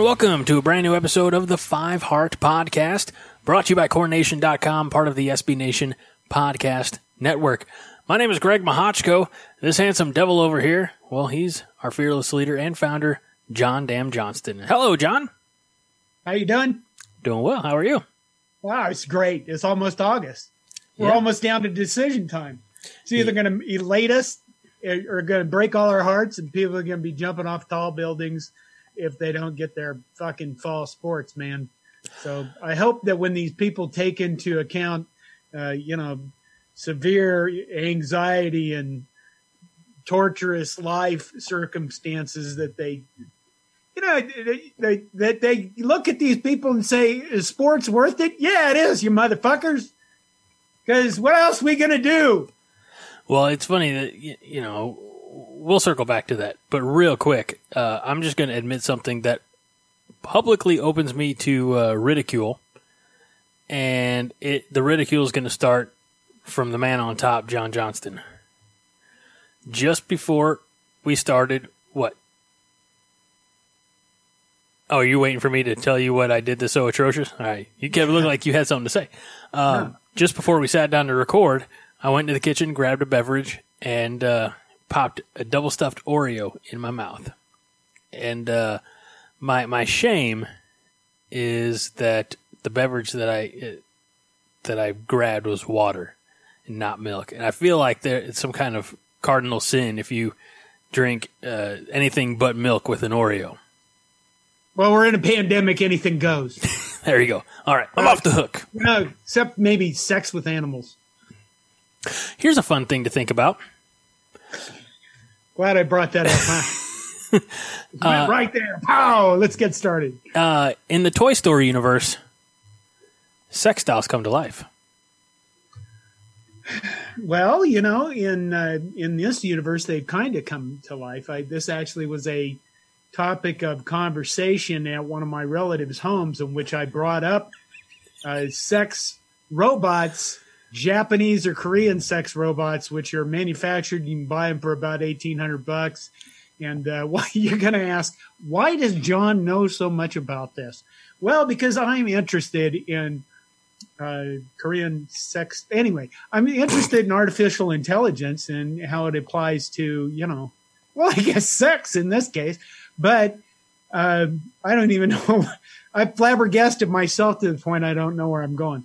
And welcome to a brand new episode of the Five Heart Podcast, brought to you by CornNation.com, part of the SB Nation Podcast Network. My name is Greg Mahochko. This handsome devil over here, well, he's our fearless leader and founder, John Dam Johnston. Hello, John. How you doing? Doing well. How are you? Wow, it's great. It's almost August. We're Yeah. almost down to decision time. It's either Yeah. going to elate us eh, or going to break all our hearts, and people are going to be jumping off tall buildings if they don't get their fucking fall sports, man. So I hope that when these people take into account, uh, you know, severe anxiety and torturous life circumstances, that they you know, they, they, that they look at these people and say, "Is sports worth it?" Yeah, it is, you motherfuckers. Because what else we gonna do? Well, it's funny that, you know, we'll circle back to that. But real quick, uh, I'm just going to admit something that publicly opens me to uh, ridicule. And it the ridicule is going to start from the man on top, John Johnston. Just before we started, what? Oh, are you waiting for me to tell you what I did that's so atrocious? All right. You kept looking like you had something to say. Um, Just before we sat down to record, I went to the kitchen, grabbed a beverage, and uh, popped a double stuffed Oreo in my mouth. And uh, my my shame is that the beverage that I uh, that I grabbed was water and not milk. And I feel like there it's some kind of cardinal sin if you drink uh, anything but milk with an Oreo. Well, we're in a pandemic; anything goes. There you go. All right, I'm off the hook. no, except maybe sex with animals. Here's a fun thing to think about. Glad I brought that up. Huh? Went right there. Pow! Let's get started. Uh, in the Toy Story universe, sex dolls come to life. Well, you know, in uh, in this universe, they've kind of come to life. I, this actually was a topic of conversation at one of my relatives' homes, in which I brought up uh, sex robots, Japanese or Korean sex robots, which are manufactured. You can buy them for about eighteen hundred bucks. And uh, why you're going to ask, why does John know so much about this? Well, because I'm interested in uh, Korean sex. Anyway, I'm interested in artificial intelligence and how it applies to, you know, well, I guess sex in this case. But uh, I don't even know. I flabbergasted myself to the point I don't know where I'm going.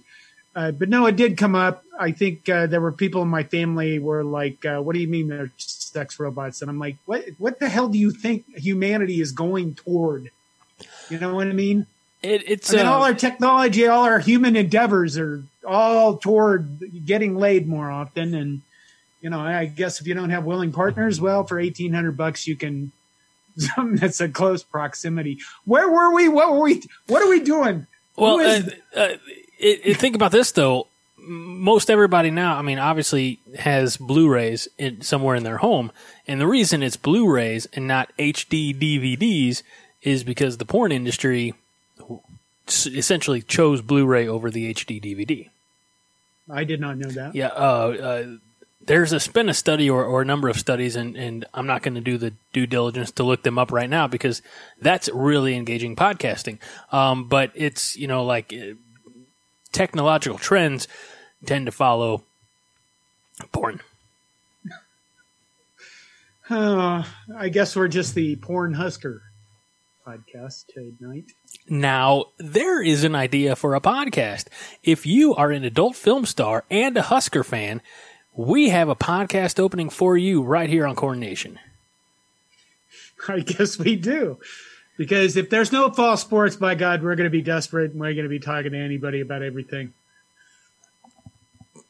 Uh, but no, it did come up. I think uh, there were people in my family were like, uh, "What do you mean they're sex robots?" And I'm like, "What? What the hell do you think humanity is going toward?" You know what I mean? It, it's I mean, uh, all our technology, all our human endeavors are all toward getting laid more often. And, you know, I guess if you don't have willing partners, well, for 1800 bucks, you can, something that's a close proximity. Where were we? What were we? What are we doing? well. Who is Uh, uh, it, it, think about this though. Most everybody now, I mean, obviously has Blu-rays in, somewhere in their home, and the reason it's Blu-rays and not HD DVDs is because the porn industry essentially chose Blu-ray over the HD DVD. I did not know that. Yeah, uh, uh, there's a, been a study or, or a number of studies, and, and I'm not going to do the due diligence to look them up right now because that's really engaging podcasting. Um, but it's, you know, like uh, technological trends tend to follow porn. Uh, I guess we're just the porn husker podcast tonight. Now, there is an idea for a podcast. If you are an adult film star and a Husker fan, we have a podcast opening for you right here on Corn Nation. I guess we do. Because if there's no fall sports, by God, we're going to be desperate and we're going to be talking to anybody about everything.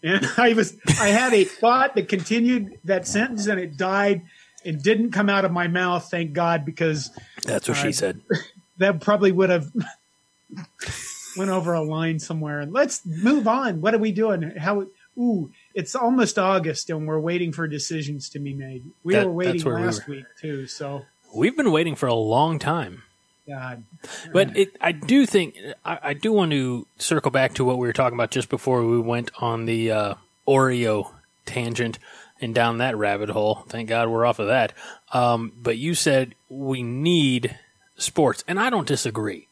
And I was, I had a thought that continued that sentence and it died and didn't come out of my mouth, thank God, because That's what she Uh, said. that probably would have went over a line somewhere. And let's move on. What are we doing? How? Ooh, it's almost August, and we're waiting for decisions to be made. We That- were waiting where we last were. week too. So, We've been waiting for a long time. God, But it, I do think I, I do want to circle back to what we were talking about just before we went on the uh, Oreo tangent and down that rabbit hole. Thank God we're off of that. Um, but you said we need sports, and I don't disagree.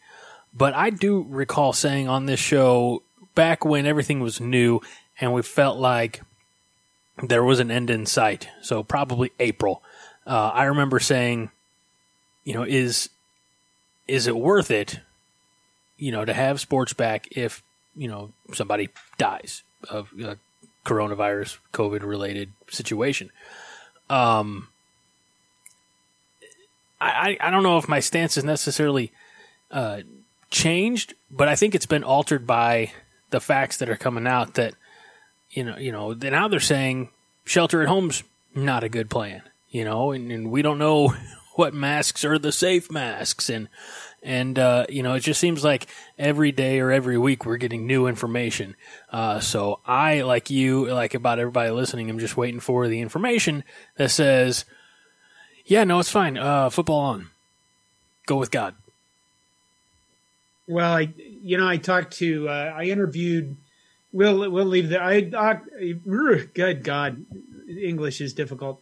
But I do recall saying on this show back when everything was new and we felt like there was an end in sight. So probably April. Uh, I remember saying, you know, is is it worth it, you know, to have sports back if, you know, somebody dies of a coronavirus, COVID related situation? Um, I, I I don't know if my stance is necessarily uh, changed, but I think it's been altered by the facts that are coming out that, you know, you know, now they're saying shelter at home's not a good plan, you know, and, and we don't know what masks are the safe masks and and uh, you know it just seems like every day or every week we're getting new information uh, so i like you like about everybody listening i'm just waiting for the information that says yeah no it's fine uh, football on go with god Well, I, you know, I talked to, uh, I interviewed. We'll we'll leave that. I, doc, good God, English is difficult.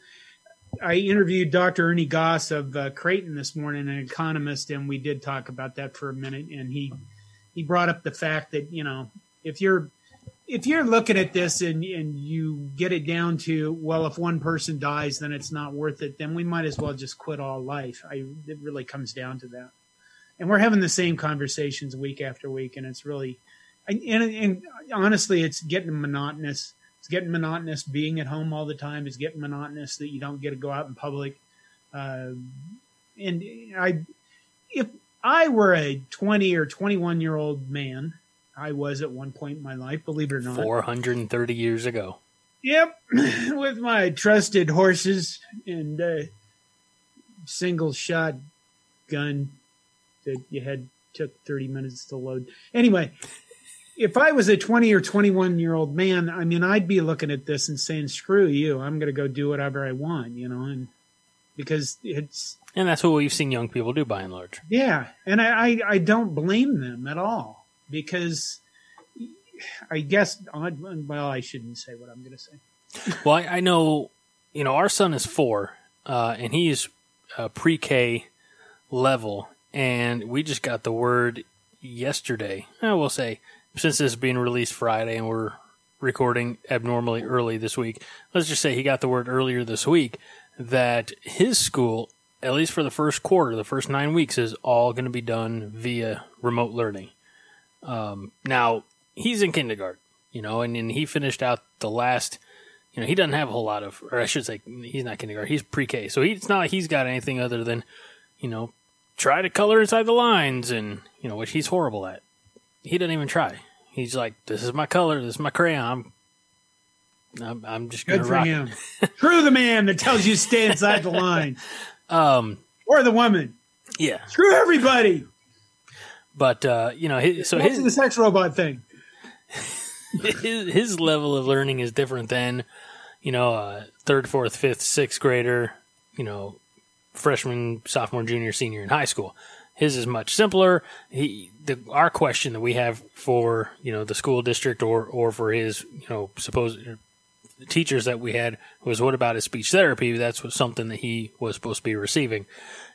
I interviewed Dr. Ernie Goss of uh, Creighton this morning, an economist, and we did talk about that for a minute. And he he brought up the fact that you know if you're if you're looking at this and and you get it down to well, if one person dies, then it's not worth it. Then we might as well just quit all life. I it really comes down to that and we're having the same conversations week after week, and it's really, and, and, and honestly, it's getting monotonous. It's getting monotonous being at home all the time. It's getting monotonous that you don't get to go out in public. Uh, and I, if I were a twenty or twenty-one year old man, I was at one point in my life, believe it or not. 430 years ago Yep, with my trusted horses and uh, single shot gun that you had took 30 minutes to load. Anyway, if I was a 20 or 21 year old man, I mean, I'd be looking at this and saying, "Screw you! I'm going to go do whatever I want," you know, and because it's and that's what we've seen young people do by and large yeah, and I I, I don't blame them at all because I guess well, I shouldn't say what I'm going to say. Well, I, I know, you know, our son is four, uh, and he's uh, pre-K level, and we just got the word yesterday. I will say, since this is being released Friday, and we're recording abnormally early this week. Let's just say he got the word earlier this week that his school, at least for the first quarter, the first nine weeks, is all going to be done via remote learning. Um, now he's in kindergarten, you know, and, he finished out the last you know, he doesn't have a whole lot of, or I should say, he's not kindergarten. He's pre-K, so he, it's not like he's got anything other than, you know, try to color inside the lines, and you know, which he's horrible at. He doesn't even try. He's like, "This is my color. This is my crayon. I'm, I'm, I'm just Good for rock." him. Screw the man that tells you stay inside the line, Um, or the woman. yeah, Screw everybody. but uh, you know, his, so his the sex robot thing. his his level of learning is different than you know a third, fourth, fifth, sixth grader. You know, freshman, sophomore, junior, senior in high school. His is much simpler. He the our question that we have for you know the school district or or for his you know supposed teachers that we had was what about his speech therapy? That's what something that he was supposed to be receiving,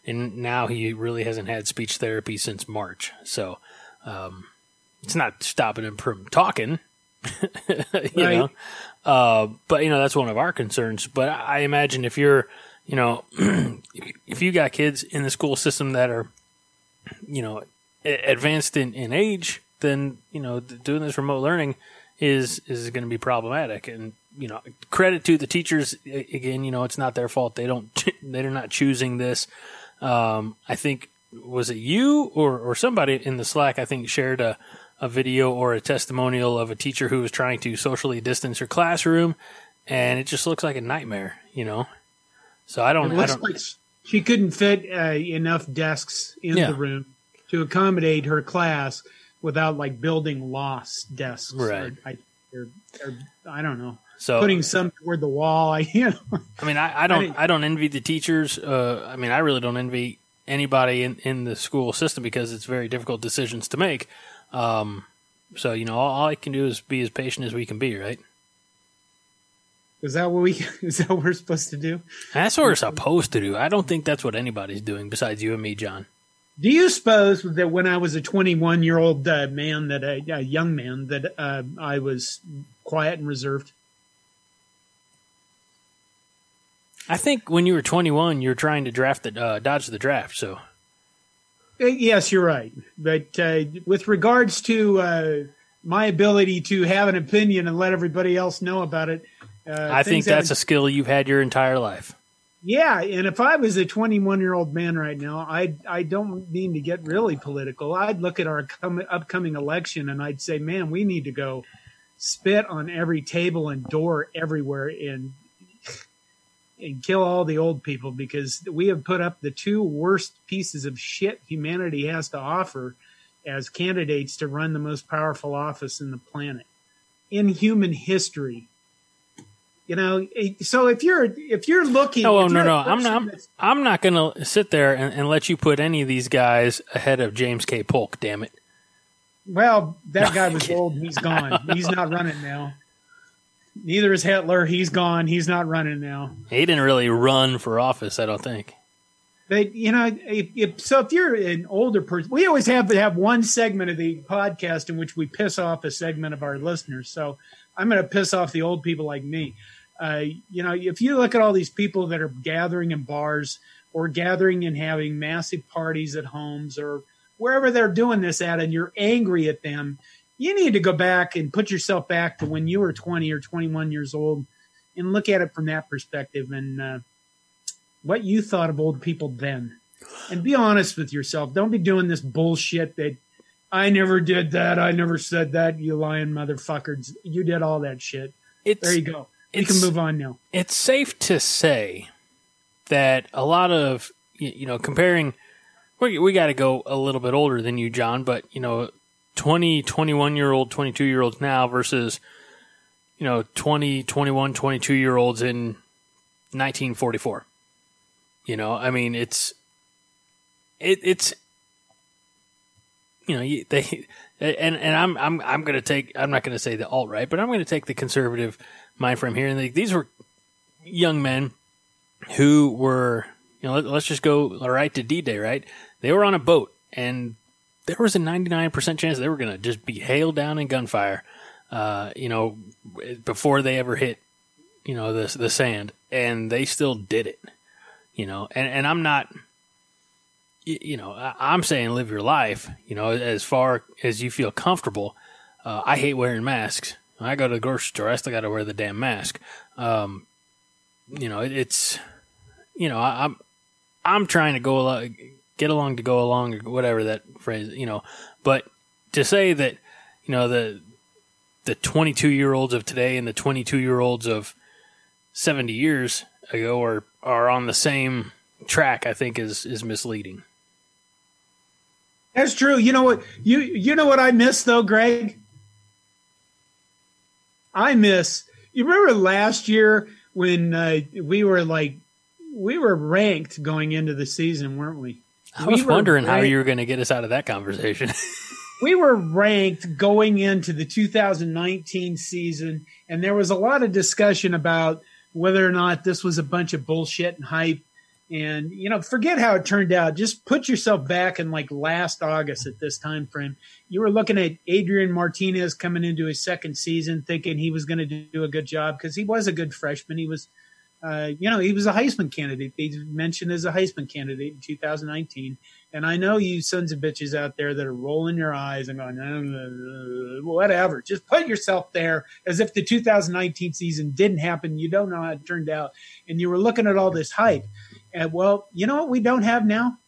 and now he really hasn't had speech therapy since March. So um, it's not stopping him from talking. you Right. know, uh, but you know that's one of our concerns. But I imagine if you're, you know, if you got kids in the school system that are, you know, advanced in, in age, then you know doing this remote learning is is going to be problematic. And you know, credit to the teachers again. You know, it's not their fault. They don't they're not choosing this. Um, I think was it you or or somebody in the Slack? I think shared a a video or a testimonial of a teacher who was trying to socially distance her classroom, and it just looks like a nightmare. You know, so I don't. I looks don't like she couldn't fit uh, enough desks in Yeah. the room. To accommodate her class without like building lost desks. Right. Or, I, or, or, I don't know. So Putting some toward the wall. I, you know, I mean, I, I don't, mean- I don't envy the teachers. Uh, I mean, I really don't envy anybody in, in the school system because it's very difficult decisions to make. Um, so you know, all, all I can do is be as patient as we can be, right? is that what we, is that what we're supposed to do? That's what we're supposed to do. I don't think that's what anybody's doing besides you and me, John. Do you suppose that when I was a 21 year old uh, man, that a, a young man, that uh, I was quiet and reserved? I think when you were 21, you were trying to draft the uh, dodge the draft. So Uh, Yes, you're right. But uh, with regards to uh, my ability to have an opinion and let everybody else know about it, uh, I think that's a skill you've had your entire life. Yeah. And if I was a 21 year old man right now, I I don't mean to get really political. I'd look at our com- upcoming election and I'd say, man, we need to go spit on every table and door everywhere and and kill all the old people because we have put up the two worst pieces of shit humanity has to offer as candidates to run the most powerful office in the planet in human history. You know, so if you're if you're looking, No, if no, a no. I'm not. I'm, not going to sit there and, and let you put any of these guys ahead of James K. Polk. Damn it. Well, that No, guy was old. He's gone. He's not running now. Neither is Hitler. He's gone. He's not running now. He didn't really run for office. I don't think. But you know, if, if, so if you're an older person, we always have to have one segment of the podcast in which we piss off a segment of our listeners. So I'm going to piss off the old people like me. Uh, you know, if you look at all these people that are gathering in bars or gathering and having massive parties at homes or wherever they're doing this at, and you're angry at them, you need to go back and put yourself back to when you were 20 or 21 years old and look at it from that perspective and uh, what you thought of old people then. And be honest with yourself. Don't be doing this bullshit that I never did that. I never said that. You lying motherfuckers. You did all that shit. It's There you go. We can move on now. it's safe to say that a lot of you know comparing we, we got to go a little bit older than you john but you know 20 21 year old 22 year olds now versus you know 20 21 22 year olds in 1944 you know i mean it's it, it's you know they and and i'm i'm i'm going to take i'm not going to say the alt right but i'm going to take the conservative mind frame here and they, these were young men who were, you know, let, us just go right to D Day, right? They were on a boat, and there was a 99% chance they were going to just be hailed down in gunfire, uh, you know, before they ever hit, you know, the, the sand. And they still did it, you know, and, and I'm not, you know, I'm saying live your life, you know, as far as you feel comfortable. Uh, I hate wearing masks. I go to the grocery store, I still got to wear the damn mask. Um, you know, it, it's, you know, I, I'm, I'm trying to go along, get along to go along, or whatever that phrase, you know. But to say that, you know, the the 22 year olds of today and the 22 year olds of 70 years ago are are on the same track, I think is is misleading. That's true. You know what? You you know what I miss though, Greg? I miss. You remember last year when uh, we were like we were ranked going into the season, weren't we? I was were wondering how you were going to get us out of that conversation. we were ranked going into the 2019 season, and there was a lot of discussion about whether or not this was a bunch of bullshit and hype. And you know, forget how it turned out. Just put yourself back in like last August at this time frame. You were looking at Adrian Martinez coming into his second season, thinking he was going to do a good job because he was a good freshman. He was, uh, you know, he was a Heisman candidate. He's mentioned as a Heisman candidate in 2019. And I know you sons of bitches out there that are rolling your eyes and going, "Uh, whatever. Just put yourself there as if the 2019 season didn't happen. You don't know how it turned out. And you were looking at all this hype. And well, you know what we don't have now?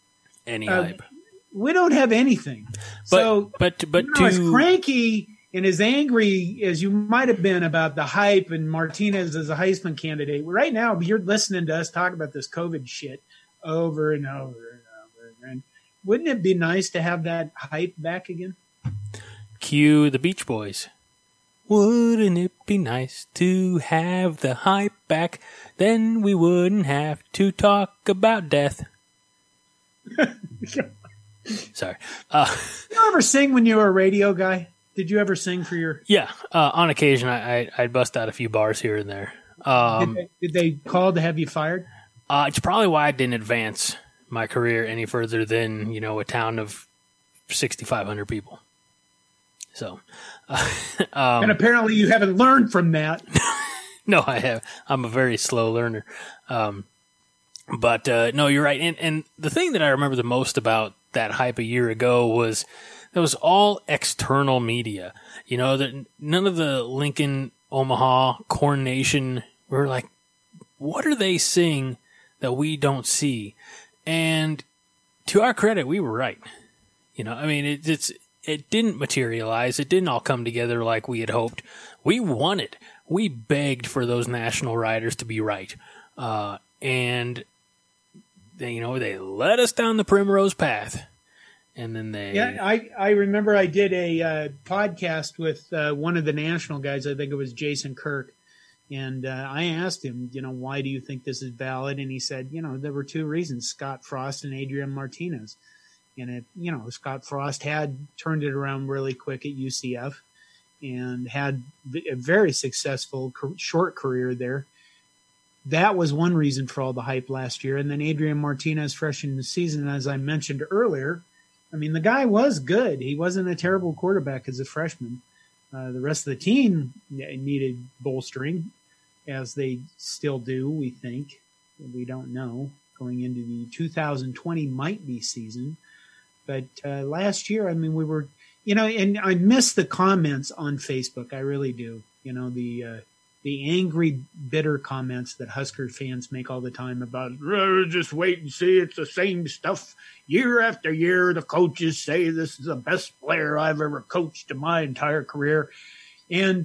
Any Uh, hype, We don't have anything. but so, but but you know, as cranky and as angry as you might have been about the hype and Martinez as a Heisman candidate, right now you're listening to us talk about this COVID shit over and over and over. And wouldn't it be nice to have that hype back again? Cue the Beach Boys. Wouldn't it be nice to have the hype back? Then we wouldn't have to talk about death. Sorry. Uh, Did you ever sing when you were a radio guy? Did you ever sing for your? yeah, uh, on occasion I, I I'd bust out a few bars here and there. Um, did, they, did they call to have you fired? Uh, it's probably why I didn't advance my career any further than you know a town of sixty five hundred people. So, uh, um, and apparently you haven't learned from that. no, I have. I'm a very slow learner. Um, but uh, no, you're right. And and the thing that I remember the most about that hype a year ago was that was all external media. You know that none of the Lincoln, Omaha, Corn Nation were like, what are they seeing that we don't see? And to our credit, we were right. You know, I mean, it, it's it didn't materialize. It didn't all come together like we had hoped. We wanted. We begged for those national riders to be right, uh, and they, you know, they led us down the primrose path, and then they. Yeah, I I remember I did a uh, podcast with uh, one of the national guys. I think it was Jason Kirk, and uh, I asked him, you know, why do you think this is valid? And he said, you know, there were two reasons: Scott Frost and Adrian Martinez. And it, you know, Scott Frost had turned it around really quick at UCF, and had a very successful short career there. That was one reason for all the hype last year. And then Adrian Martinez, fresh in the season, as I mentioned earlier, I mean, the guy was good. He wasn't a terrible quarterback as a freshman. Uh, the rest of the team needed bolstering, as they still do, we think. We don't know going into the 2020 might be season. But uh, last year, I mean, we were, you know, and I miss the comments on Facebook. I really do. You know, the uh, the angry, bitter comments that Husker fans make all the time about just wait and see. It's the same stuff year after year. The coaches say this is the best player I've ever coached in my entire career, and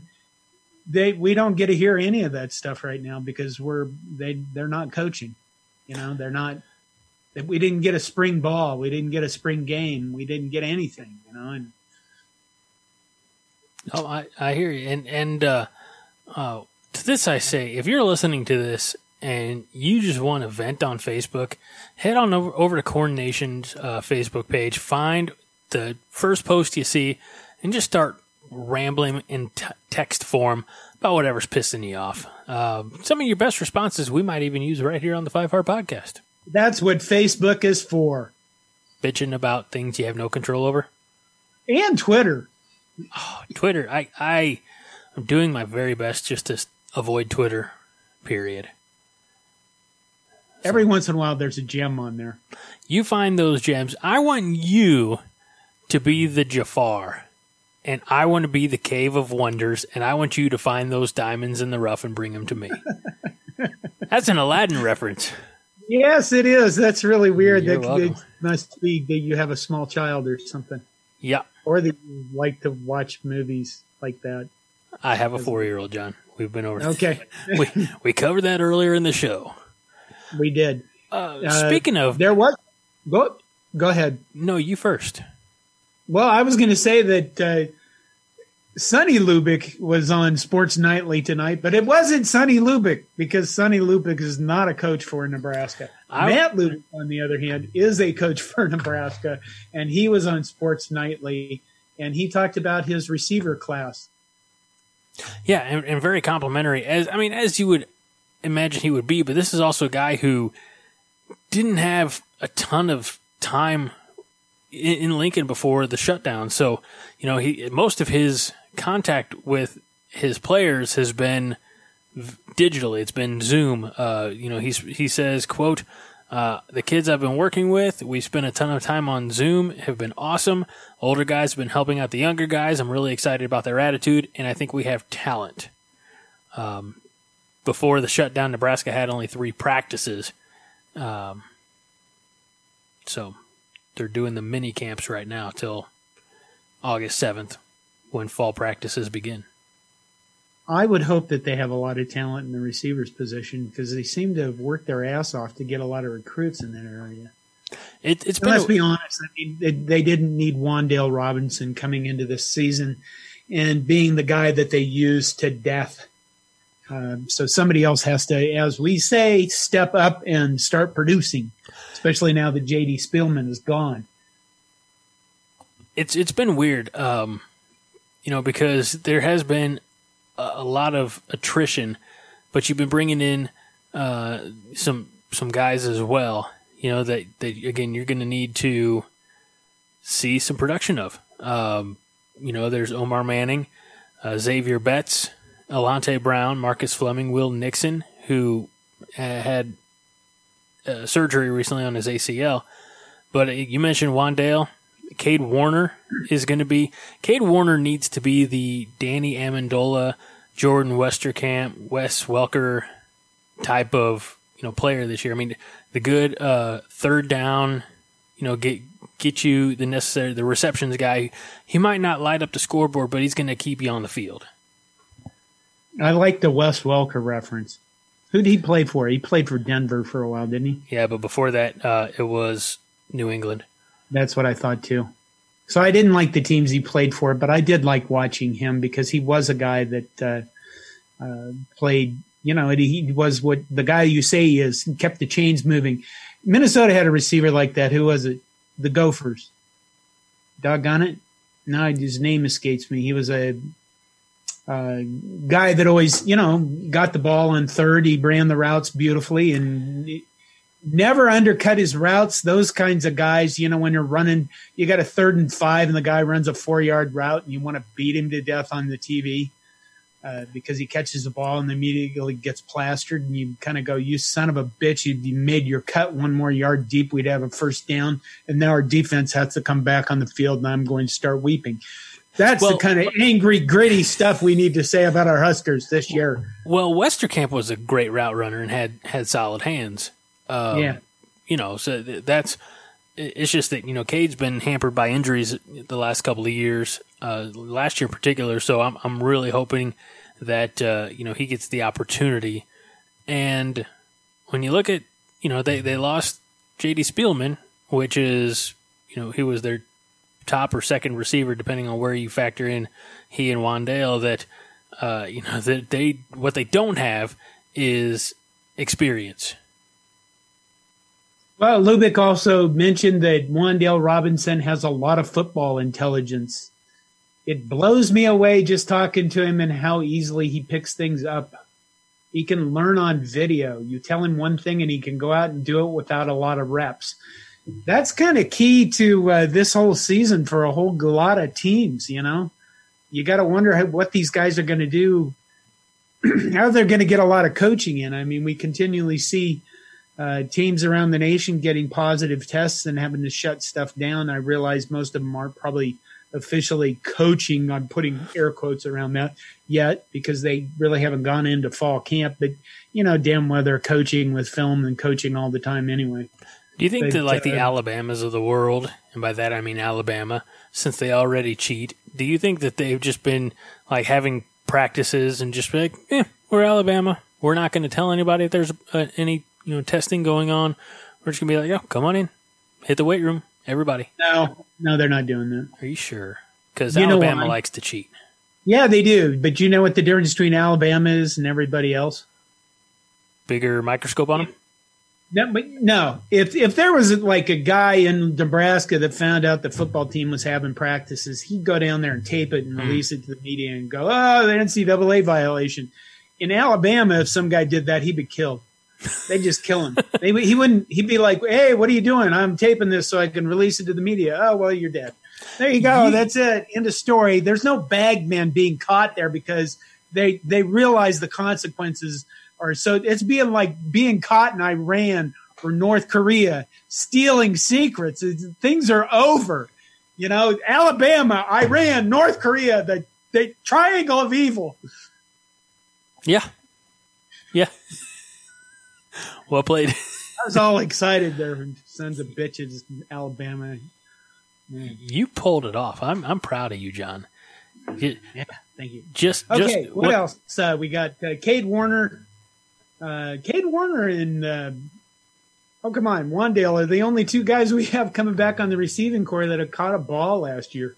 they we don't get to hear any of that stuff right now because we're they they're not coaching. You know, they're not we didn't get a spring ball, we didn't get a spring game, we didn't get anything, you know. And oh, I I hear you, and and uh, uh, to this I say, if you're listening to this and you just want to vent on Facebook, head on over over to Corn Nation's uh, Facebook page, find the first post you see, and just start rambling in t- text form about whatever's pissing you off. Uh, some of your best responses we might even use right here on the Five Heart Podcast. That's what Facebook is for. Bitching about things you have no control over. And Twitter. Oh, Twitter. I I I'm doing my very best just to avoid Twitter. Period. So, Every once in a while, there's a gem on there. You find those gems. I want you to be the Jafar, and I want to be the Cave of Wonders, and I want you to find those diamonds in the rough and bring them to me. That's an Aladdin reference. Yes, it is. That's really weird. You're that it must be that you have a small child or something. Yeah. Or that you like to watch movies like that. I have a four-year-old, John. We've been over. Okay. we we covered that earlier in the show. We did. Uh, uh, speaking of, there was. Go go ahead. No, you first. Well, I was going to say that uh, Sonny Lubick was on Sports Nightly tonight, but it wasn't Sonny Lubick because Sonny Lubick is not a coach for Nebraska. I, Matt Lubick, on the other hand, is a coach for Nebraska, and he was on Sports Nightly, and he talked about his receiver class. Yeah, and, and very complimentary. As I mean, as you would imagine he would be, but this is also a guy who didn't have a ton of time in, in Lincoln before the shutdown. So, you know, he most of his contact with his players has been digitally. It's been Zoom. Uh, you know, he's he says, "quote uh, The kids I've been working with, we spent a ton of time on Zoom. Have been awesome. Older guys have been helping out the younger guys. I'm really excited about their attitude, and I think we have talent." Um, before the shutdown, Nebraska had only three practices. Um, so they're doing the mini camps right now till August 7th when fall practices begin. I would hope that they have a lot of talent in the receivers position because they seem to have worked their ass off to get a lot of recruits in that area. It, it's been let's a- be honest. I mean, they, they didn't need Wandale Robinson coming into this season and being the guy that they used to death. Um, so somebody else has to, as we say, step up and start producing, especially now that JD Spielman is gone. it's it's been weird, um, you know, because there has been a, a lot of attrition, but you've been bringing in uh, some some guys as well. You know that that again you're going to need to see some production of. Um, you know, there's Omar Manning, uh, Xavier Betts, Alante Brown, Marcus Fleming, Will Nixon, who had uh, surgery recently on his ACL. But uh, you mentioned Wandale. Cade Warner is going to be. Cade Warner needs to be the Danny Amendola, Jordan Westerkamp, Wes Welker type of you know player this year. I mean, the good uh, third down, you know, get get you the necessary the receptions guy. He might not light up the scoreboard, but he's going to keep you on the field. I like the Wes Welker reference. Who did he play for? He played for Denver for a while, didn't he? Yeah, but before that, uh, it was New England. That's what I thought too. So I didn't like the teams he played for, but I did like watching him because he was a guy that uh, uh, played. You know, he was what the guy you say he is. He kept the chains moving. Minnesota had a receiver like that. Who was it? The Gophers. Doggone it! No, his name escapes me. He was a uh, guy that always, you know, got the ball in third. He ran the routes beautifully and never undercut his routes. Those kinds of guys, you know, when you're running, you got a third and five and the guy runs a four yard route and you want to beat him to death on the TV uh, because he catches the ball and immediately gets plastered and you kind of go, you son of a bitch, you, you made your cut one more yard deep. We'd have a first down. And now our defense has to come back on the field and I'm going to start weeping. That's Well- the kind of angry, gritty stuff we need to say about our Huskers this year. Well, Westerkamp was a great route runner and had had solid hands. Um, Yeah. you know, so that's it's just that you know Cade's been hampered by injuries the last couple of years, uh, last year in particular. So I'm I'm really hoping that uh, you know he gets the opportunity. And when you look at you know they they lost J.D. Spielman, which is you know he was their top or second receiver depending on where you factor in he and Wandale. That uh, you know that they what they don't have is experience. Well, Lubick also mentioned that Wandale Robinson has a lot of football intelligence. It blows me away just talking to him and how easily he picks things up. He can learn on video. You tell him one thing and he can go out and do it without a lot of reps. That's kind of key to uh, this whole season for a whole lot of teams, you know? You got to wonder how, what these guys are going to do, how they're going to get a lot of coaching in. I mean, we continually see uh, teams around the nation getting positive tests and having to shut stuff down. I realize most of them aren't probably officially coaching. I'm putting air quotes around that yet because they really haven't gone into fall camp. But you know, damn well they're coaching with film and coaching all the time anyway. Do you think They- that like the uh, Alabamas of the world, and by that I mean Alabama, since they already cheat, do you think that they've just been like having practices and just be like, eh, we're Alabama, we're not going to tell anybody if there's uh, any you know testing going on. We're just gonna be like, oh, come on in, hit the weight room, everybody. No, no, they're not doing that. Are you sure? Because Alabama likes to cheat. Yeah, they do. But do you know what the difference between Alabama is and everybody else? Bigger microscope on them. No, but no. If if there was like a guy in Nebraska that found out the football team was having practices, he'd go down there and tape it and hmm. release it to the media and go, "Oh, the NCAA violation." In Alabama, if some guy did that, he'd be killed. They'd just kill him. they, he wouldn't. He'd be like, "Hey, what are you doing? I'm taping this so I can release it to the media." Oh, well, you're dead. There you go. That's it. End of story. There's no bagman being caught there because they they realize the consequences are so. It's being like being caught in Iran or North Korea stealing secrets. It's- things are over. You know, Alabama, Iran, North Korea, the the triangle of evil. Yeah, yeah. well played. I was all excited there, sons of bitches, Alabama. you pulled it off. I'm I'm proud of you, John. You- Yeah, thank you. Just Okay, just what, else? Uh, we got uh, Cade Warner. Uh, Cade Warner and uh, Oh come on, Wandale are the only two guys we have coming back on the receiving corps that have caught a ball last year.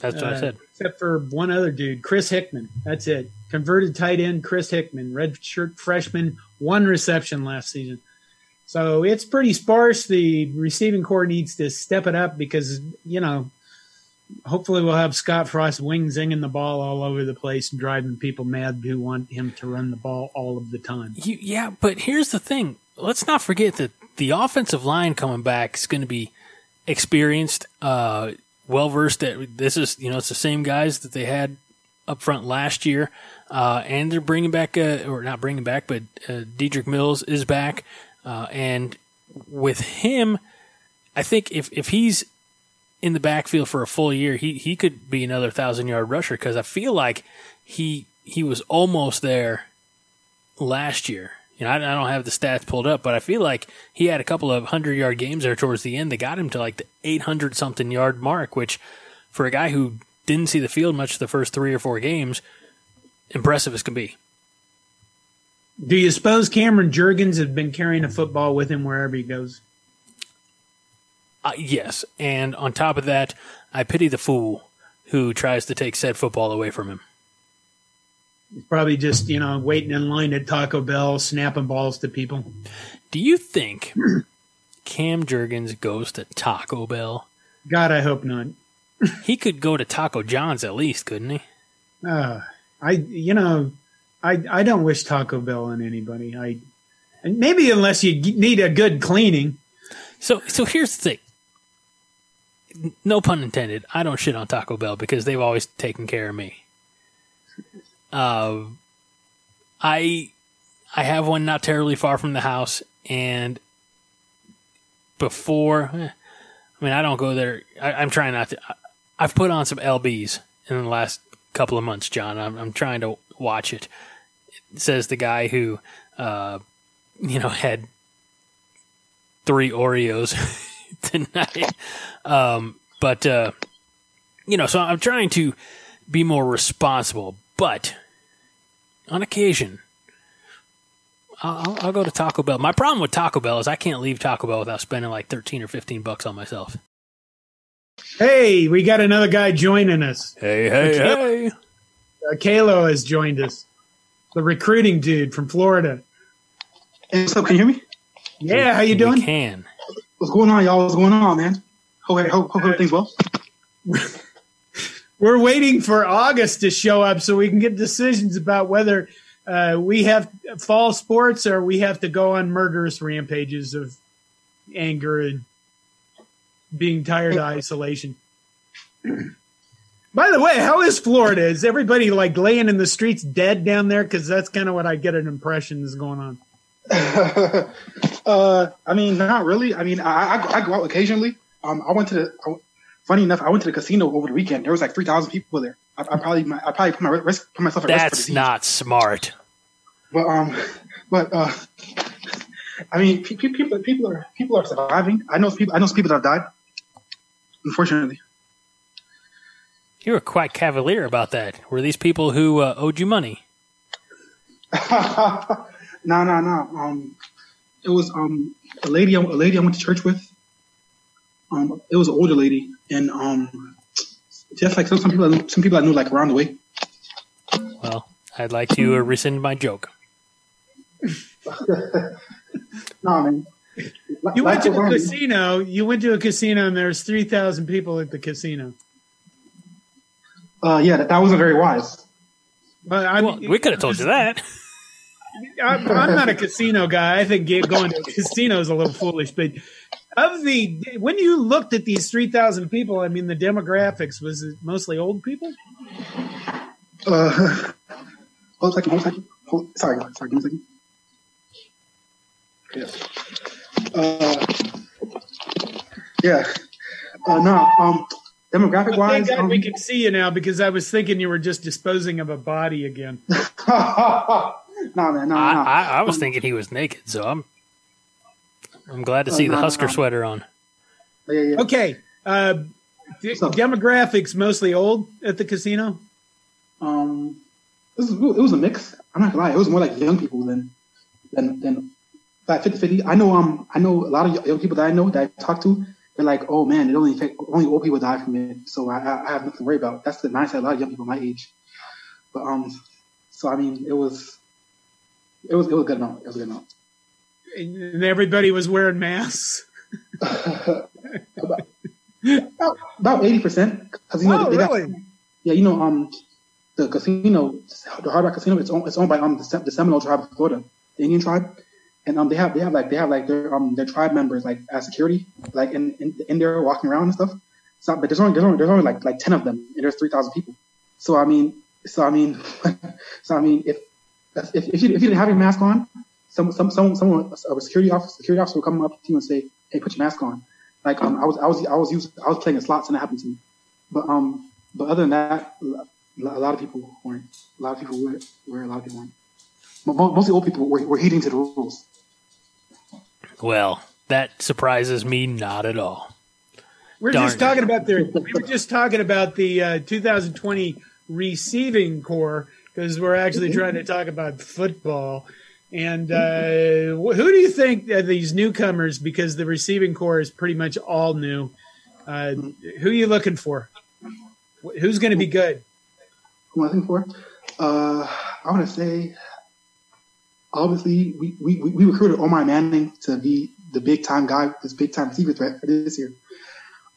That's what Uh, I said. Except for one other dude, Chris Hickman. That's it. Converted tight end, Chris Hickman, red shirt freshman, one reception last season. So it's pretty sparse. The receiving corps needs to step it up because, you know, hopefully we'll have Scott Frost wing zinging the ball all over the place and driving people mad who want him to run the ball all of the time. You, yeah, but here's the thing. Let's not forget that the offensive line coming back is going to be experienced, uh, well versed. This is you know it's the same guys that they had up front last year, uh, and they're bringing back uh, or not bringing back, but uh, Dedrick Mills is back, uh, and with him, I think if if he's in the backfield for a full year, he he could be another thousand yard rusher because I feel like he he was almost there last year. You know, I, I don't have the stats pulled up, but I feel like he had a couple of hundred yard games there towards the end that got him to like the 800 something yard mark, which for a guy who didn't see the field much the first three or four games, impressive as can be. Do you suppose Cameron Jurgens has been carrying a football with him wherever he goes? Uh, yes. And on top of that, I pity the fool who tries to take said football away from him. He's probably just, you know, waiting in line at Taco Bell, snapping balls to people. Do you think Cam Jurgens goes to Taco Bell? God, I hope not. He could go to Taco John's at least, couldn't he? Uh, I, you know, I, I don't wish Taco Bell on anybody. I, maybe unless you need a good cleaning. So, so here's the thing. No pun intended. I don't shit on Taco Bell because they've always taken care of me. Uh, I, I have one not terribly far from the house, and before, eh, I mean, I don't go there. I, I'm trying not to. I've put on some lbs in the last couple of months, John. I'm, I'm trying to watch it. Says the guy who, uh, you know, had three Oreos tonight. Um, but, uh, you know, so I'm trying to be more responsible, but on occasion, I'll- I'll go to Taco Bell. My problem with Taco Bell is I can't leave Taco Bell without spending like 13 or 15 bucks on myself. Hey, we got another guy joining us. Hey, hey, Okay. hey. Uh, Kalo has joined us, the recruiting dude from Florida. Hey, what's up? Can you hear me? Yeah, how you We doing? can. What's going on, y'all? What's going on, man? Hope, hope, hope everything's well. We're waiting for August to show up so we can get decisions about whether uh, we have fall sports or we have to go on murderous rampages of anger and being tired of isolation. By the way, how is Florida? Is everybody like laying in the streets dead down there? Because that's kind of what I get an impression is going on. uh, I mean, not really. I mean, I, I, I go out occasionally. Um, I went to the. I, funny enough, I went to the casino over the weekend. There was like three thousand people there. I, I probably, I probably put my risk, put myself at risk That's disease. not smart. But um, but uh, I mean, pe- pe- people, people are people are surviving. I know people. I know people that have died. Unfortunately. You were quite cavalier about that. Were these people who uh, owed you money? no, no, no. Um, it was um a lady, a lady I went to church with. Um, it was an older lady, and um, just like some, some people, I knew, some people I knew like around the way. Well, I'd like to uh, rescind my joke. No, man. You went to a goes casino. You went to a casino, and there's three thousand people at the casino. Uh, yeah, that, that wasn't very wise. But I'm, Well, we could have told you that. I'm, I'm not a casino guy. I think going to a casino is a little foolish. But of the when you looked at these three thousand people, I mean, the demographics was it mostly old people. Uh, hold a second, hold a second. Hold, sorry, sorry, give me a second. Yeah. Uh, yeah. Uh, no, um, demographic Thank wise, God um, we can see you now because I was thinking you were just disposing of a body again. no, man, no, no. I, I, I was thinking he was naked, so I'm I'm glad to see Oh, the no, Husker no. sweater on. Yeah, yeah. Okay, uh, d- So- demographics mostly old at the casino. Um, it was, it was a mix. I'm not gonna lie, it was more like young people than than than Like 50 50. I know um I know a lot of young people that I know that I talk to. They're like, oh man, it only affect, only old people die from it, so I, I have nothing to worry about. That's the mindset a lot of young people my age. But um, so I mean, it was it was it was good amount. It was a good amount. And everybody was wearing masks. about about eighty percent because you know oh, they got, really? yeah you know um the casino the Hard Rock Casino it's owned, it's owned by um the, the Seminole tribe of Florida the Indian tribe and um they have they have like they have like their um their tribe members like as security like in in, in there walking around and stuff so but there's only there's only, there's only like like ten of them and there's three thousand people so I mean so I mean so I mean if if if you, if you didn't have your mask on some some someone someone a security officer security officer will come up to you and say hey put your mask on like um, I was I was I was using I was playing in slots and it happened to me. But um but other than that, a lot of people weren't. A lot of people were. were a lot of people weren't. Mostly old people were, were heeding to the rules. Well, that surprises me not at all. We're Darn. just talking about their. We were just talking about the uh, 2020 receiving corps because we're actually trying to talk about football. And uh, who do you think are these newcomers? Because the receiving corps is pretty much all new. Uh, who are you looking for? Who's going to be good? Who am I looking for? Uh, I want to say, obviously, we, we, we recruited Omar Manning to be the big time guy, this big time receiver threat for this year.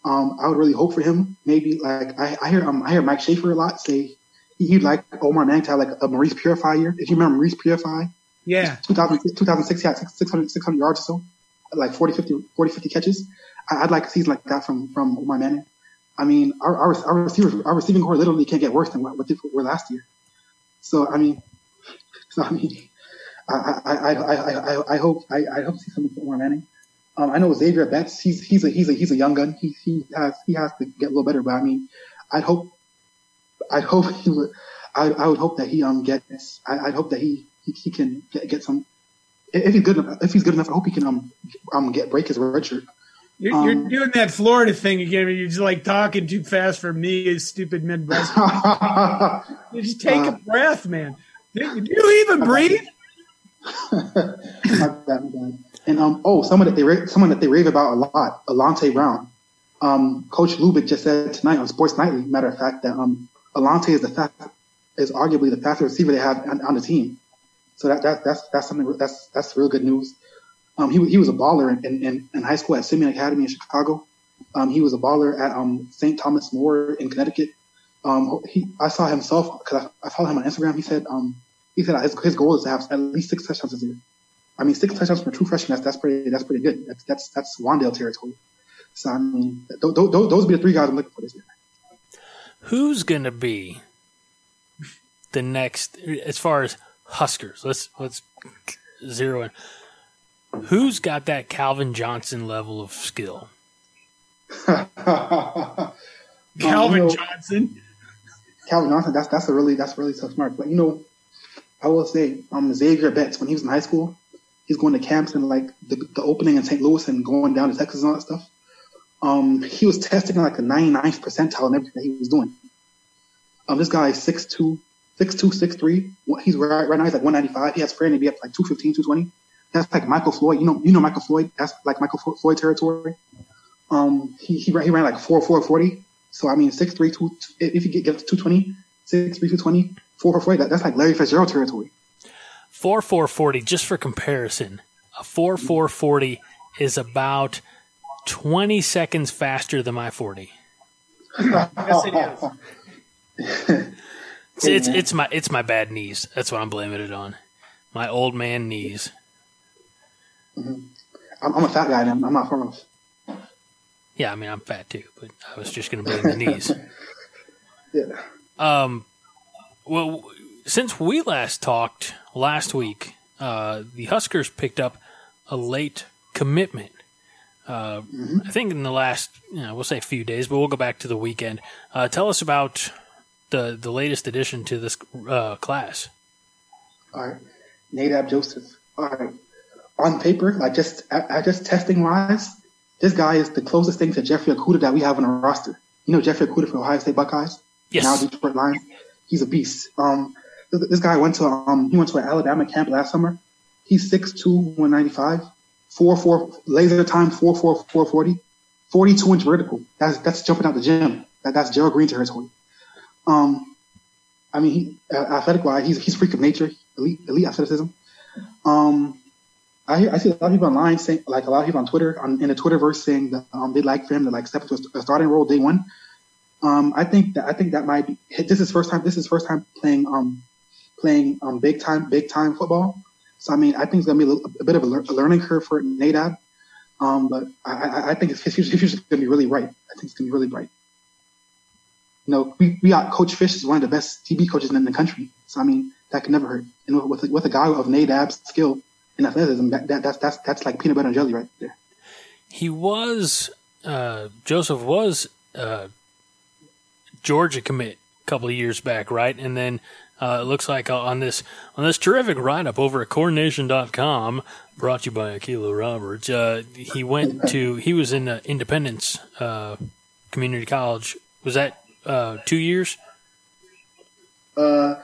Um, I would really hope for him. Maybe like I, I hear um I hear Mike Schaefer a lot say he- he'd like Omar Manning to have like a Maurice Purify year. If you remember Maurice Purify, Yeah, 2006, 2006 he had 600, 600 yards or so, like 40, 50, 40, 50 catches. I, I'd like a season like that from from Omar Manning. I mean, our our, our receivers, our receiving corps literally can't get worse than what, what they were last year. So I mean, so I mean, I I I I, I, I hope I, I hope to see something from Omar Manning. Um, I know Zavier Betts. He's he's a he's a he's a young gun. He he has he has to get a little better. But I mean, I'd hope I'd hope he would. I, I would hope that he um gets. I, I'd hope that he he, he can get, get some. If he's good enough, if he's good enough, I hope he can um um get break his red shirt. you're, Um, you're doing that Florida thing again. You're just like talking too fast for me, a stupid Midwest. Just take a Uh, breath, man. Do do you even breathe? my bad, my bad. And um, oh, someone that they someone that they rave about a lot, Alante Brown. Um, Coach Lubick just said tonight on Sports Nightly, matter of fact, that um, Alante is the is arguably the fastest receiver they have on, on the team. So that, that that's that's something that's that's real good news. Um, he he was a baller in, in, in high school at Simeon Academy in Chicago. Um, he was a baller at um, St. Thomas More in Connecticut. Um, he I saw himself because I, I followed him on Instagram. He said um, he said his, his goal is to have at least six touchdowns this year. I mean, six touchdowns from a true freshman, that's, that's pretty, that's pretty good. That's, that's, that's Wan'Dale territory. So, I mean, th- th- th- those would be the three guys I'm looking for this year. Who's going to be the next as far as Huskers? Let's let's zero in. Who's got that Calvin Johnson level of skill? Calvin you know- Johnson. Calvin Johnson, that's, that's a really, that's really tough smart. But, you know, I will say, um, Zavier Betts, when he was in high school, he's going to camps and like the, the opening in St. Louis and going down to Texas and all that stuff. Um, he was testing like the 99th percentile in everything that he was doing. Um, this guy is 6'2", 6'2", 6'3". What- He's right, right now he's like 195. He has Fran to be up like 215, 220. That's like Michael Floyd. You know, you know Michael Floyd. That's like Michael Floyd territory. Um, he, he ran, he ran like 4, 4, 40. So I mean, 6'3", two, if you get, get to 220, 6'3", 220, 4, 4, 40, that, that's like Larry Fitzgerald territory. Four four forty. Just for comparison, a four four forty is about twenty seconds faster than my forty. Yes, it is. It's, it's it's my it's my bad knees. That's what I'm blaming it on. My old man knees. I'm, I'm a fat guy, and I'm, I'm not firm enough. Yeah, I mean I'm fat too, but I was just going to blame the knees. Yeah. Um, well, since we last talked last week, uh, the Huskers picked up a late commitment. Uh, I think in the last, you know, we'll say a few days, but we'll go back to the weekend. Uh, tell us about the the latest addition to this uh, class. All right. Nadab Joseph. All right. On paper, like just I, I just testing wise, this guy is the closest thing to Jeffrey Okudah that we have on our roster. You know Jeffrey Okudah from Ohio State Buckeyes? Yes. Now Detroit Lions. He's a beast. Um, th- this guy went to um he went to an Alabama camp last summer. He's 6'2", 195, 4 4 laser time 4 4 440, 42 inch vertical. That's that's jumping out the gym. That, that's Gerald Green territory. Um, I mean, he, athletic wise, he's he's freak of nature, elite elite athleticism. Um, I, I see a lot of people online saying, like a lot of people on Twitter, on, in the Twitterverse, saying that um, they'd like for him to like step into a starting role day one. Um, I think that I think that might be this is first time this is first time playing um playing um big time big time football. So I mean I think it's gonna be a, little, a bit of a, lear, a, learning curve for Nadab. Um, but I, I think his future, his is gonna be really bright. I think it's gonna be really bright. You know, we, we got Coach Fish is one of the best DB coaches in the country. So I mean that can never hurt. And with with a guy of Nadab's skill and athleticism, that, that that's that's that's like peanut butter and jelly right there. He was uh, Joseph was uh, Georgia commit a couple of years back, right? And then uh, it looks like on this on this terrific write up over at CornNation.com, brought to you by Akelo Roberts. Uh, he went to he was in Independence uh, Community College. Was that uh, two years? Uh,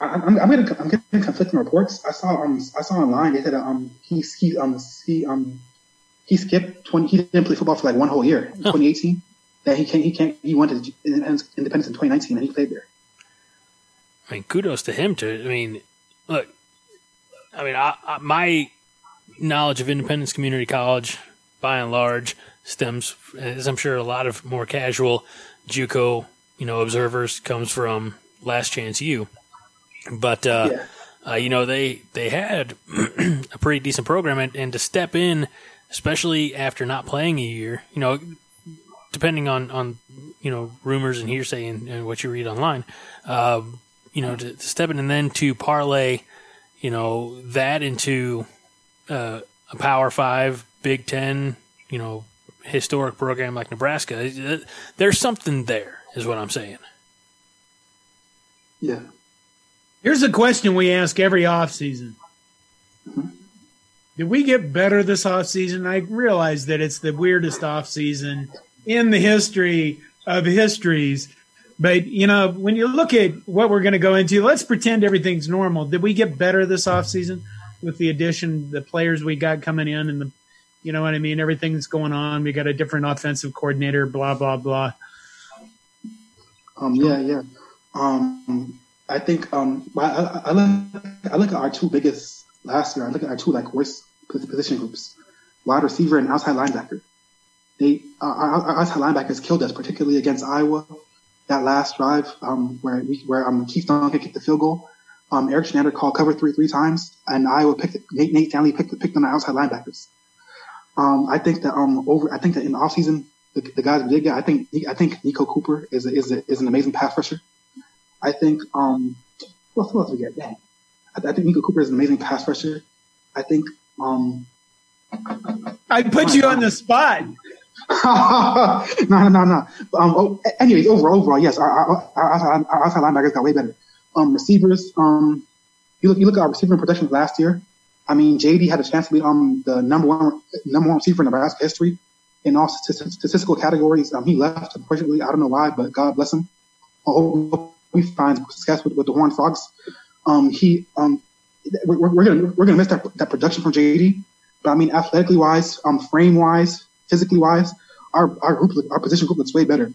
I'm, I'm getting I'm getting conflicting reports. I saw um I saw online they said um he he um he um he skipped twenty he didn't play football for like one whole year, huh. 2018 that he can't, he can't, he went to Independence, in 2019 and he played there. I mean, kudos to him. To I mean, look, I mean, I, I, my knowledge of Independence Community College, by and large, stems, as I'm sure a lot of more casual JUCO, you know, observers comes from Last Chance U. But uh, yeah. uh, you know, they they had a pretty decent program, and, and to step in, especially after not playing a year, you know, depending on on you know rumors and hearsay and, and what you read online, uh, you know, to, to, step in and then to parlay, you know, that into uh, a Power Five, Big Ten, you know, historic program like Nebraska. There's something there, is what I'm saying. Yeah. Here's a question we ask every offseason. Mm-hmm. Did we get better this offseason? I realize that it's the weirdest offseason in the history of histories. But you know, when you look at what we're going to go into, let's pretend everything's normal. Did we get better this offseason with the addition, the players we got coming in, and the, you know what I mean? Everything that's going on. We got a different offensive coordinator. Blah blah blah. Um. Yeah. Yeah. Um. I think. Um. I, I look. I look at our two biggest last year. I look at our two like worst position groups: wide receiver and outside linebacker they outside linebackers killed us, particularly against Iowa. That last drive um, where we, where um, Keith Duncan kicked the field goal. Um, Erik Chinander called cover three three times, and Iowa picked Nate, Nate Stanley picked picked on the outside linebackers. Um, I think that um, over I think that in the offseason, the, the guys we did get, I think I think Niko Cooper is a, is a, is an amazing pass rusher. I think um, what else we get? Dang. I, I think Niko Cooper is an amazing pass rusher. I think um, I put you on the spot. no, no, no, no. Um, oh, anyways, overall, overall, yes, our, our, our, our outside linebackers got way better. Um, receivers, um, you look, you look at our receiver production last year. I mean, JD had a chance to be um the number one number one receiver in Nebraska history in all statistical categories. Um, he left unfortunately. I don't know why, but God bless him. I hope he finds success with, with the Horned Frogs. Um, he um, we're, we're gonna we're gonna miss that that production from JD. But I mean, athletically wise, um, frame wise, physically wise, our our group, our position group looks way better.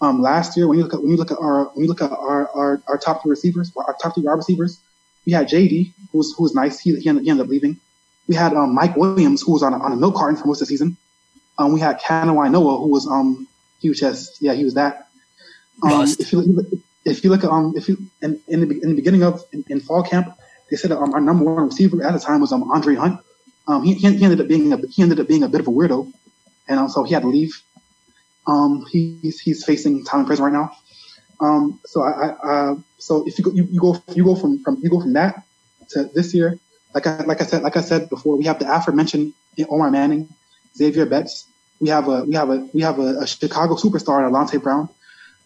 Um, last year, when you look at when you look at our when you look at our our, our top three receivers, our top three wide receivers, we had JD, who was who was nice. He, he, ended, he ended up leaving. We had um, Mike Williams, who was on a, on a milk carton for most of the season. Um, we had Kanawai Noa, who was um he was just yeah he was that. Um, if you if you look at um if you in, in the in the beginning of in, in fall camp, they said um, our number one receiver at the time was um Andre Hunt. Um, he, he ended up being a, he ended up being a bit of a weirdo and um, so he had to leave. Um, he's he's facing time in prison right now. Um, so I, I uh, so if you go you, you go you go from, from you go from that to this year, like I like I said like I said before, we have the aforementioned Omar Manning, Zavier Betts. We have a we have a we have a, a Chicago superstar Alante Brown.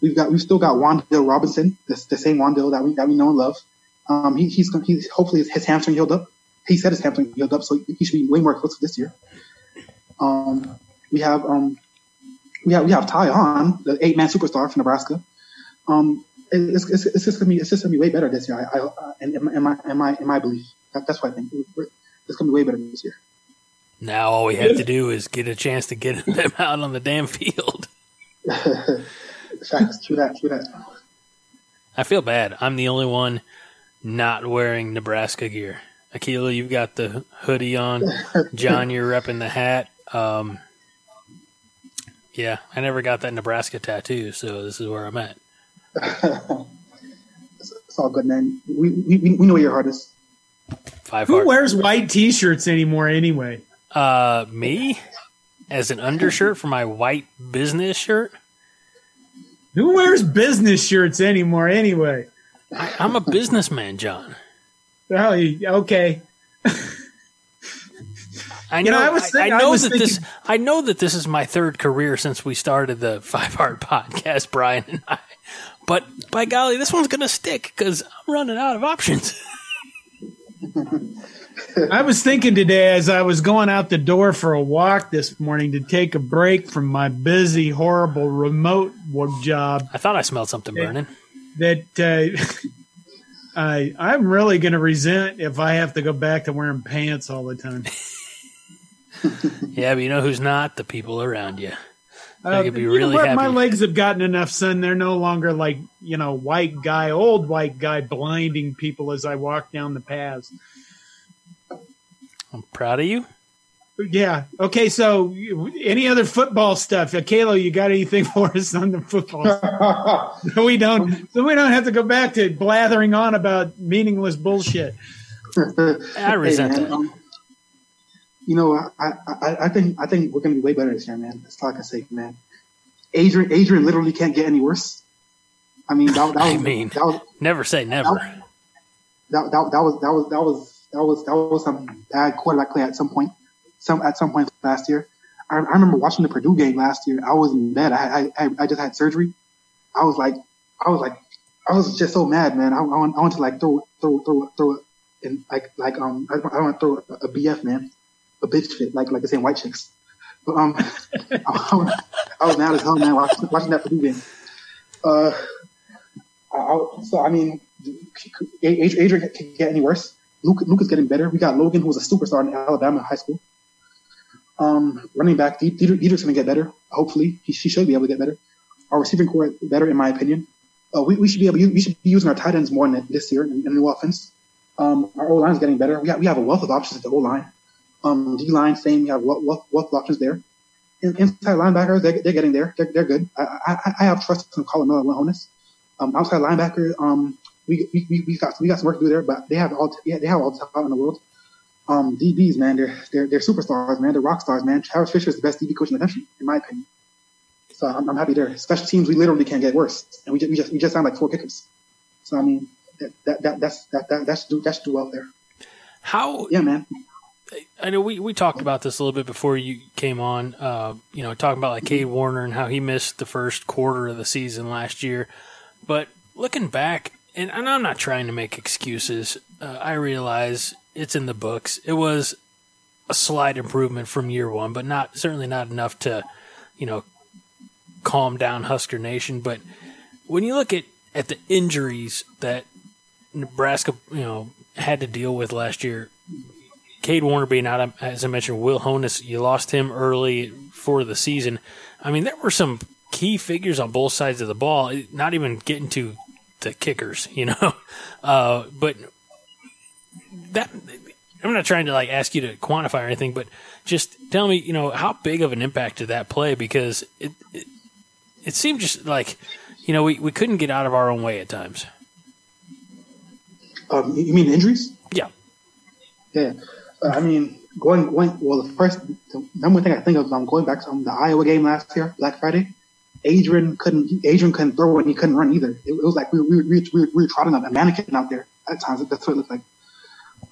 We've got we've still got Wan'Dale Robinson, the, the same Wan'Dale that we that we know and love. Um, he, he's he's hopefully his, hamstring healed up. He said his hamstring healed up, so he should be way more explosive this year. Um, we have um, we have we have Ty on, the eight man superstar from Nebraska. Um, it's, it's, it's just gonna be it's just gonna be way better this year. I, I uh, in, in, my in my in my belief. That, that's what I think. it's gonna be way better this year. Now all we have to do is get a chance to get them out on the damn field. Facts, true that, true that. I feel bad. I'm the only one not wearing Nebraska gear. Akila, you've got the hoodie on. John, you're repping the hat. Um, yeah, I never got that Nebraska tattoo, so this is where I'm at. it's, it's all good, man. We, we we know where your heart is. Five Who heart. wears white T-shirts anymore anyway? Uh, me as an undershirt for my white business shirt. Who wears business shirts anymore anyway? I, I'm a businessman, John. Oh, okay. I You know. know, I was I, think- I I know was that this. I know that this is my third career since we started the Five Heart Podcast, Brian and I. But by golly, this one's gonna stick because I'm running out of options. I was thinking today as I was going out the door for a walk this morning to take a break from my busy, horrible remote work job I thought I smelled something burning. that uh, I I'm really going to resent if I have to go back to wearing pants all the time. Yeah, but you know who's not? The people around you. They Uh, could be you know really what? happy. My legs have gotten enough sun. They're no longer like you know white guy, old white guy, blinding people as I walk down the paths. I'm proud of you. Yeah. Okay. So, any other football stuff? Uh, Kalo, you got anything for us on the football? so we don't. So we don't have to go back to blathering on about meaningless bullshit. I resent Hey, man, that. You know, I, I, I think I think we're gonna be way better this year, man. I can say, man. Adrian, Adrian literally can't get any worse. I mean, that, that was, I mean- that was Never say never. that, that, that was that was that was that was that was some bad quarterback play at some point, some at some point last year. I, I remember watching the Purdue game last year. I was in bed. I I, I just had surgery. I was like, I was like, I was just so mad, man. I, I want I want to like throw throw throw throw it and like like um I, I want to throw a, a BF man, a bitch fit like like the same white chicks. But um, I, was, I mad as hell, man, watching, watching that game. Uh, I, I, so I mean, Adrian can get any worse. Luke, Luke is getting better. We got Logan, who was a superstar in Alabama high school. Um, running back, Dieter, Dieter's going to get better. Hopefully, he, he should be able to get better. Our receiving corps better, in my opinion. Uh, we, we should be able. We should be using our tight ends more this year in, in the new offense. Um, our O line is getting better. We have we have a wealth of options at the O line. Um, D line, same. We have wealth, wealth, wealth options there. In, inside linebackers, they're, they're getting there. They're, they're good. I, I, I have trust in Collin Miller and Will Honas. Um, outside linebacker, um, we, we, we, we got we got some work to do there, but they have all yeah, they have all the talent in the world. Um, DBs, man, they're they're they're superstars, man. They're rock stars, man. Travis Fisher is the best DB coach in the country, in my opinion. So I'm, I'm happy there. Special teams, we literally can't get worse, and we just we just we just sound like four kickers. So I mean, that that, that that's that that that should do that should do well there. How Yeah, man. I know we, we talked about this a little bit before you came on. Uh, you know, talking about like Cade Warner and how he missed the first quarter of the season last year. But looking back, and, and I'm not trying to make excuses. Uh, I realize it's in the books. It was a slight improvement from year one, but not certainly not enough to, you know, calm down Husker Nation. But when you look at at the injuries that Nebraska, you know, had to deal with last year, Cade Warner being out, as I mentioned, Will Honas, you lost him early for the season. I mean, there were some key figures on both sides of the ball, not even getting to the kickers, you know. Uh, but that, I'm not trying to like ask you to quantify or anything, but just tell me, you know, how big of an impact did that play? Because it, it, it seemed just like, you know, we, we couldn't get out of our own way at times. Um, you you mean injuries? Yeah. Yeah. I mean, going, going, well, the first, the number one thing I think of, um, going back to um, the Iowa game last year, Black Friday, Adrian couldn't, Adrian couldn't throw and he couldn't run either. It, it was like we were, we were, we were, we were trotting up a mannequin out there at times. That's what it looked like.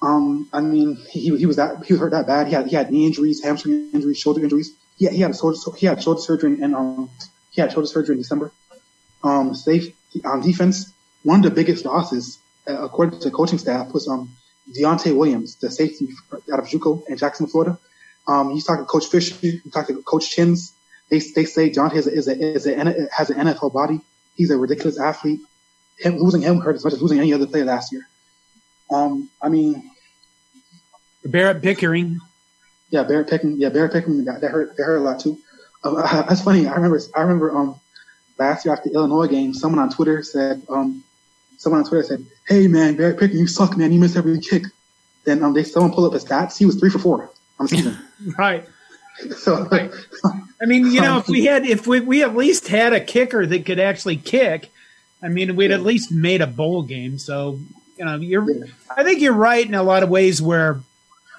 Um, I mean, he, he was that, he was hurt that bad. He had, he had knee injuries, hamstring injuries, shoulder injuries. He had, he had a shoulder, he had shoulder surgery and, um, he had shoulder surgery in December. Um, safe, on defense, one of the biggest losses, uh, according to the coaching staff, was, um, Deontay Williams, the safety out of JUCO in Jackson, Florida. Um, he's talking to Coach Fisher. He talked to Coach Chins. They they say Deontay is a, is a, is a, has an NFL body. He's a ridiculous athlete. Him losing him hurt as much as losing any other player last year. Um, I mean, Barrett Pickering. Yeah, Barrett Pickering. Yeah, Barrett Pickering. That, that hurt. That hurt a lot too. Uh, that's funny. I remember. I remember. Um, last year after the Illinois game, someone on Twitter said. Um, someone on Twitter said, "Hey man, Barrett Pickering, you suck, man. You missed every kick." Then um, they someone pulled up his stats. He was three for four on the season. Right. so, I mean, you know, if we had, if we, we at least had a kicker that could actually kick, I mean, we'd at least made a bowl game. So, you know, you're, I think you're right in a lot of ways where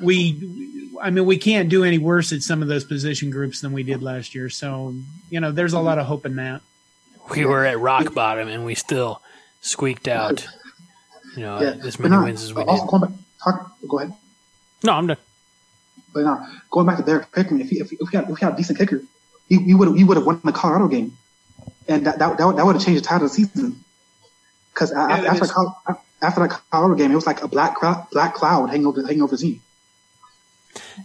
we, I mean, we can't do any worse at some of those position groups than we did last year. So, you know, there's a lot of hope in that. We were at rock bottom and we still squeaked out, you know, yeah. as many now, wins as we also did. going back, talk, go ahead. No, I'm done. But now going back to Derek Pickering, if, he, if, if we had if we had a decent kicker, he, we would we would have won the Colorado game, and that that, that, would- that would have changed the title of the season. Because that after is- Col- after that Colorado game, it was like a black cloud, black cloud hanging over hanging over the team.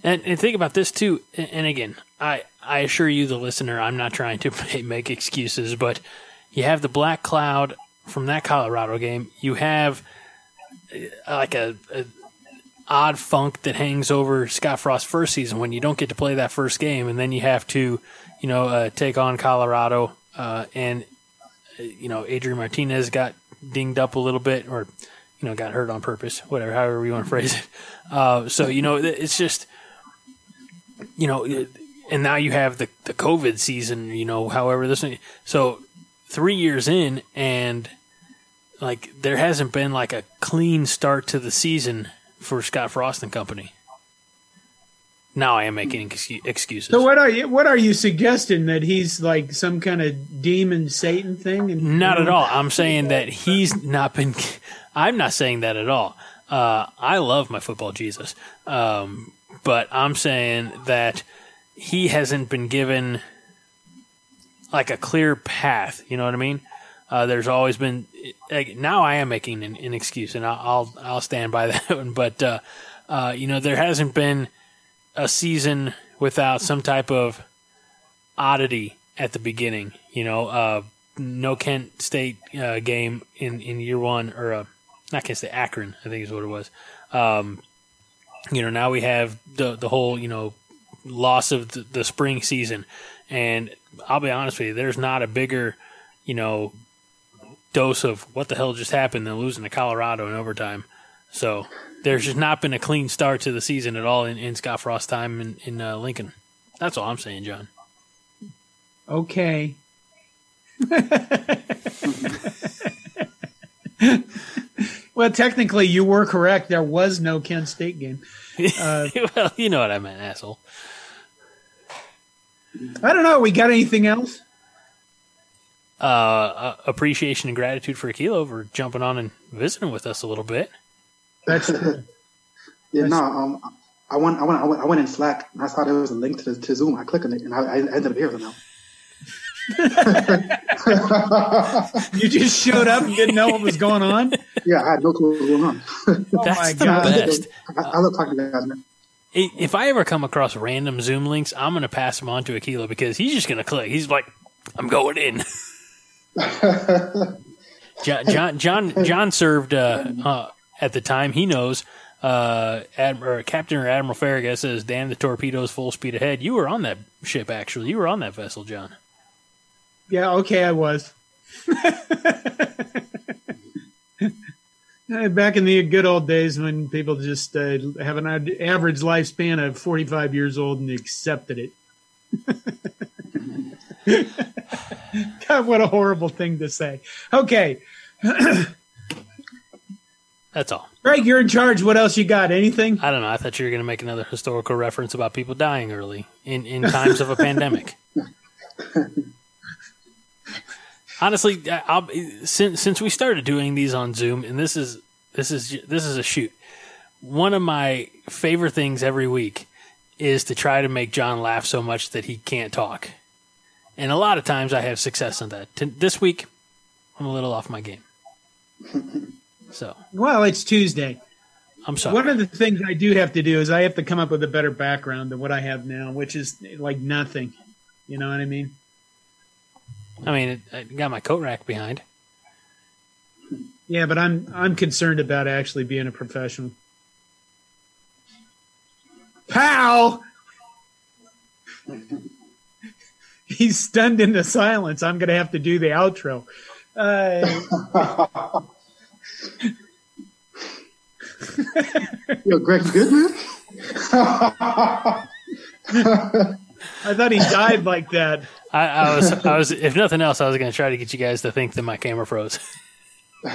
And, and think about this too. And and again, I, I assure you, the listener, I'm not trying to make excuses, but you have the black cloud from that Colorado game. You have uh, like a, a odd funk that hangs over Scott Frost's first season when you don't get to play that first game, and then you have to, you know, uh, take on Colorado. Uh, and uh, you know, Adrian Martinez got dinged up a little bit, or you know, got hurt on purpose, whatever, however you want to phrase it. Uh, so you know, it's just you know, and now you have the the COVID season. You know, however this. So three years in, and like there hasn't been like a clean start to the season for Scott Frost and company. Now I am making excuses. So what are you, what are you suggesting that he's like some kind of demon Satan thing? And Not at all. I'm saying that he's not been. I'm not saying that at all. Uh, I love my football Jesus, um, but I'm saying that he hasn't been given like a clear path. You know what I mean? Uh, there's always been. like, Now I am making an, an excuse, and I'll, I'll stand by that one. But uh, uh, you know, there hasn't been a season without some type of oddity at the beginning. You know, uh, no Kent State uh, game in, in year one, or uh, not Kent State, Akron, I think is what it was. Um, you know, now we have the the whole you know loss of the, the spring season, and I'll be honest with you, there's not a bigger you know dose of what the hell just happened than losing to Colorado in overtime. So there's just not been a clean start to the season at all in, in Scott Frost's time in, in uh, Lincoln. That's all I'm saying, John. Okay. well, technically, you were correct. There was no Kent State game. Uh, well, you know what I meant, asshole. I don't know. We got anything else? uh, uh, appreciation and gratitude for Akelo for jumping on and visiting with us a little bit. That's true. Yeah, no, um, I went, I went, I went, I went in Slack and I saw there was a link to the, to Zoom. I clicked on it and I, I ended up here now. you just showed up and didn't know what was going on. Yeah, I had no clue what was going on. Oh That's my the God. best. I, I love talking to you guys, man. I- If I ever come across random Zoom links, I'm going to pass them on to Akelo because he's just going to click. He's like, I'm going in. John, John, John, John served uh, uh, at the time. He knows. Uh, Adm- or Captain or Admiral Farragut says, "Damn the torpedoes, full speed ahead." You were on that ship, actually. You were on that vessel, John. Yeah, okay, I was. Eh, Back in the good old days when people just uh, have an average lifespan of 45 years old and accepted it. God, what a horrible thing to say. Okay, That's all. Greg, you're in charge. What else you got? Anything? I don't know. I thought you were going to make another historical reference about people dying early in, in times of a pandemic. Honestly, I- I'll, since since we started doing these on Zoom, and this is this is this is a shoot. One of my favorite things every week is to try to make John laugh so much that he can't talk, and a lot of times I have success on that. This week, I'm a little off my game, so Well, it's Tuesday. I'm sorry. One of the things I do have to do is I have to come up with a better background than what I have now, which is like nothing. You know what I mean? I mean, it, I got my coat rack behind. Yeah, but I'm I'm concerned about actually being a professional. Pow! He's stunned into silence. I'm going to have to do the outro. Uh, Yo, Greg, you good, man? I thought he died like that. I, I was, I was, if nothing else, I was going to try to get you guys to think that my camera froze. All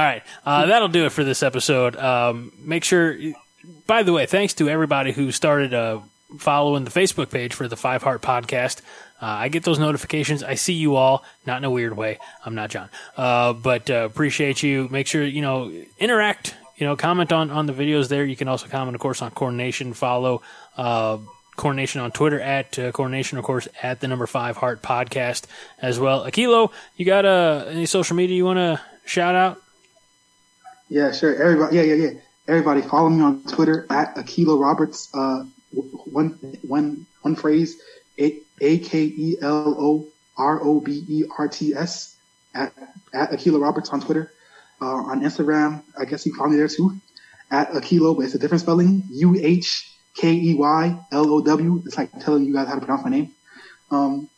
right, uh, that'll do it for this episode. Um, make sure. By the way, thanks to everybody who started uh, following the Facebook page for the Five Heart Podcast. Uh, I get those notifications. I see you all, not in a weird way. I'm not John, uh, but uh, appreciate you. Make sure you know interact. You know, comment on on the videos there. You can also comment, of course, on Corn Nation. Follow. Corn Nation on Twitter at uh, Corn Nation, of course, at the number five Heart Podcast as well. Akelo, you got uh, any social media you want to shout out? Yeah, sure. Everybody, yeah, yeah, yeah. Everybody, follow me on Twitter at Akelo Roberts. Uh, one, one, one phrase: A K E L O R O B E R T S at at Akelo Roberts on Twitter. Uh, on Instagram, I guess you can follow me there too, at Akelo, but it's a different spelling: U H K E Y L O W. It's like telling you guys how to pronounce my name. Um,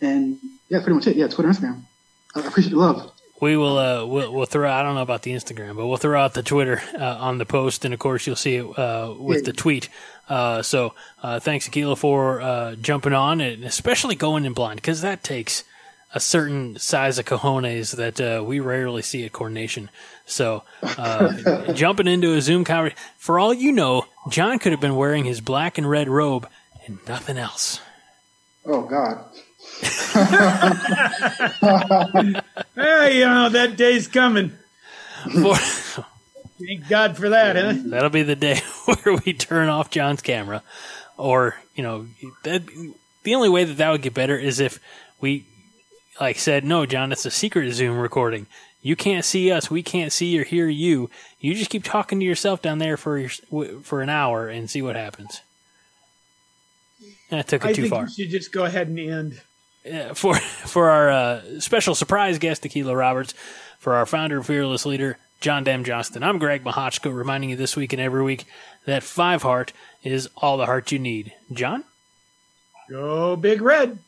and yeah, pretty much it. Yeah, Twitter, and Instagram. I appreciate the love. We will uh, we'll, we'll throw. I don't know about the Instagram, but we'll throw out the Twitter uh, on the post, and of course you'll see it uh, with Yeah. the tweet. Uh, so uh, thanks, Akila, for uh, jumping on, and especially going in blind because that takes a certain size of cojones that uh, we rarely see at Corn Nation. So uh, jumping into a Zoom conversation, for all you know, John could have been wearing his black and red robe and nothing else. Oh God. Hey, you know, that day's coming. For, Thank God for that, huh? That'll be the day where we turn off John's camera, or you know, that, the only way that that would get better is if we like said, "No, John, it's a secret Zoom recording. You can't see us. We can't see or hear you. You just keep talking to yourself down there for your, for an hour and see what happens." That took it I too think far. you should just go ahead and end. Uh, for for our uh, special surprise guest, Tequila Roberts, for our founder and fearless leader, John Dam Johnston. I'm Greg Mahochko, reminding you this week and every week that five heart is all the heart you need. John? Go Big Red.